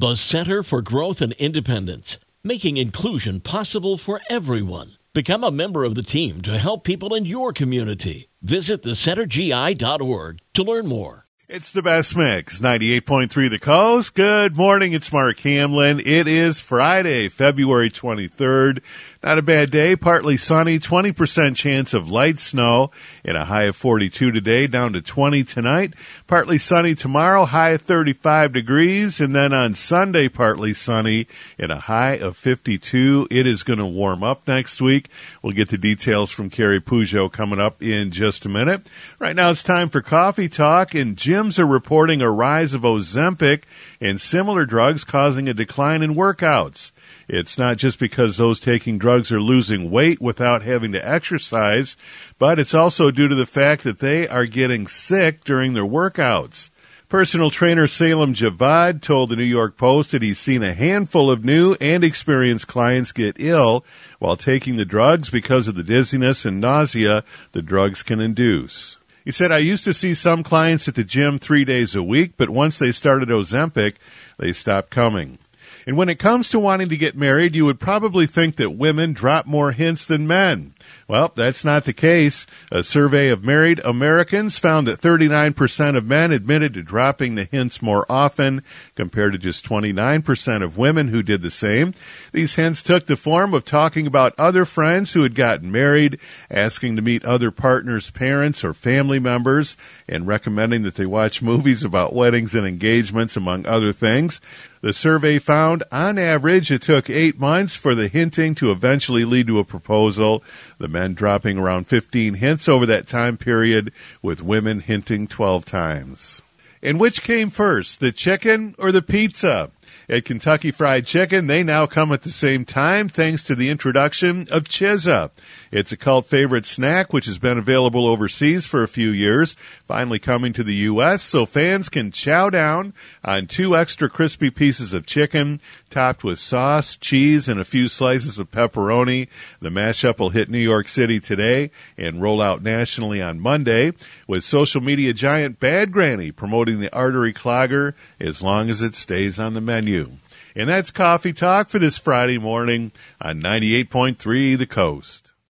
The Center for Growth and Independence, making inclusion possible for everyone. Become a member of the team to help people in your community. Visit thecentergi.org to learn more. It's the best mix, 98.3 The Coast. Good morning. It's Mark Hamlin. It is Friday, February 23rd. Not a bad day. Partly sunny, 20% chance of light snow in a high of 42 today, down to 20 tonight. Partly sunny tomorrow, high of 35 degrees. And then on Sunday, partly sunny in a high of 52. It is going to warm up next week. We'll get the details from Carrie Pujo coming up in just a minute. Right now it's time for coffee talk and gyms are reporting a rise of Ozempic and similar drugs causing a decline in workouts. It's not just because those taking drugs are losing weight without having to exercise, but it's also due to the fact that they are getting sick during their workouts. Personal trainer Salem Javad told the New York Post that he's seen a handful of new and experienced clients get ill while taking the drugs because of the dizziness and nausea the drugs can induce. He said, I used to see some clients at the gym three days a week, but once they started Ozempic, they stopped coming. And when it comes to wanting to get married, you would probably think that women drop more hints than men. Well, that's not the case. A survey of married Americans found that 39% of men admitted to dropping the hints more often compared to just 29% of women who did the same. These hints took the form of talking about other friends who had gotten married, asking to meet other partners' parents or family members, and recommending that they watch movies about weddings and engagements, among other things. The survey found on average it took eight months for the hinting to eventually lead to a proposal. The men dropping around 15 hints over that time period, with women hinting 12 times. And which came first, the chicken or the pizza? At Kentucky Fried Chicken, they now come at the same time thanks to the introduction of Chizza. It's a cult favorite snack which has been available overseas for a few years, finally coming to the U.S. so fans can chow down on two extra crispy pieces of chicken topped with sauce, cheese, and a few slices of pepperoni. The mashup will hit New York City today and roll out nationally on Monday with social media giant Bad Granny promoting the artery clogger as long as it stays on the menu. And that's Coffee Talk for this Friday morning on 98.3 The Coast.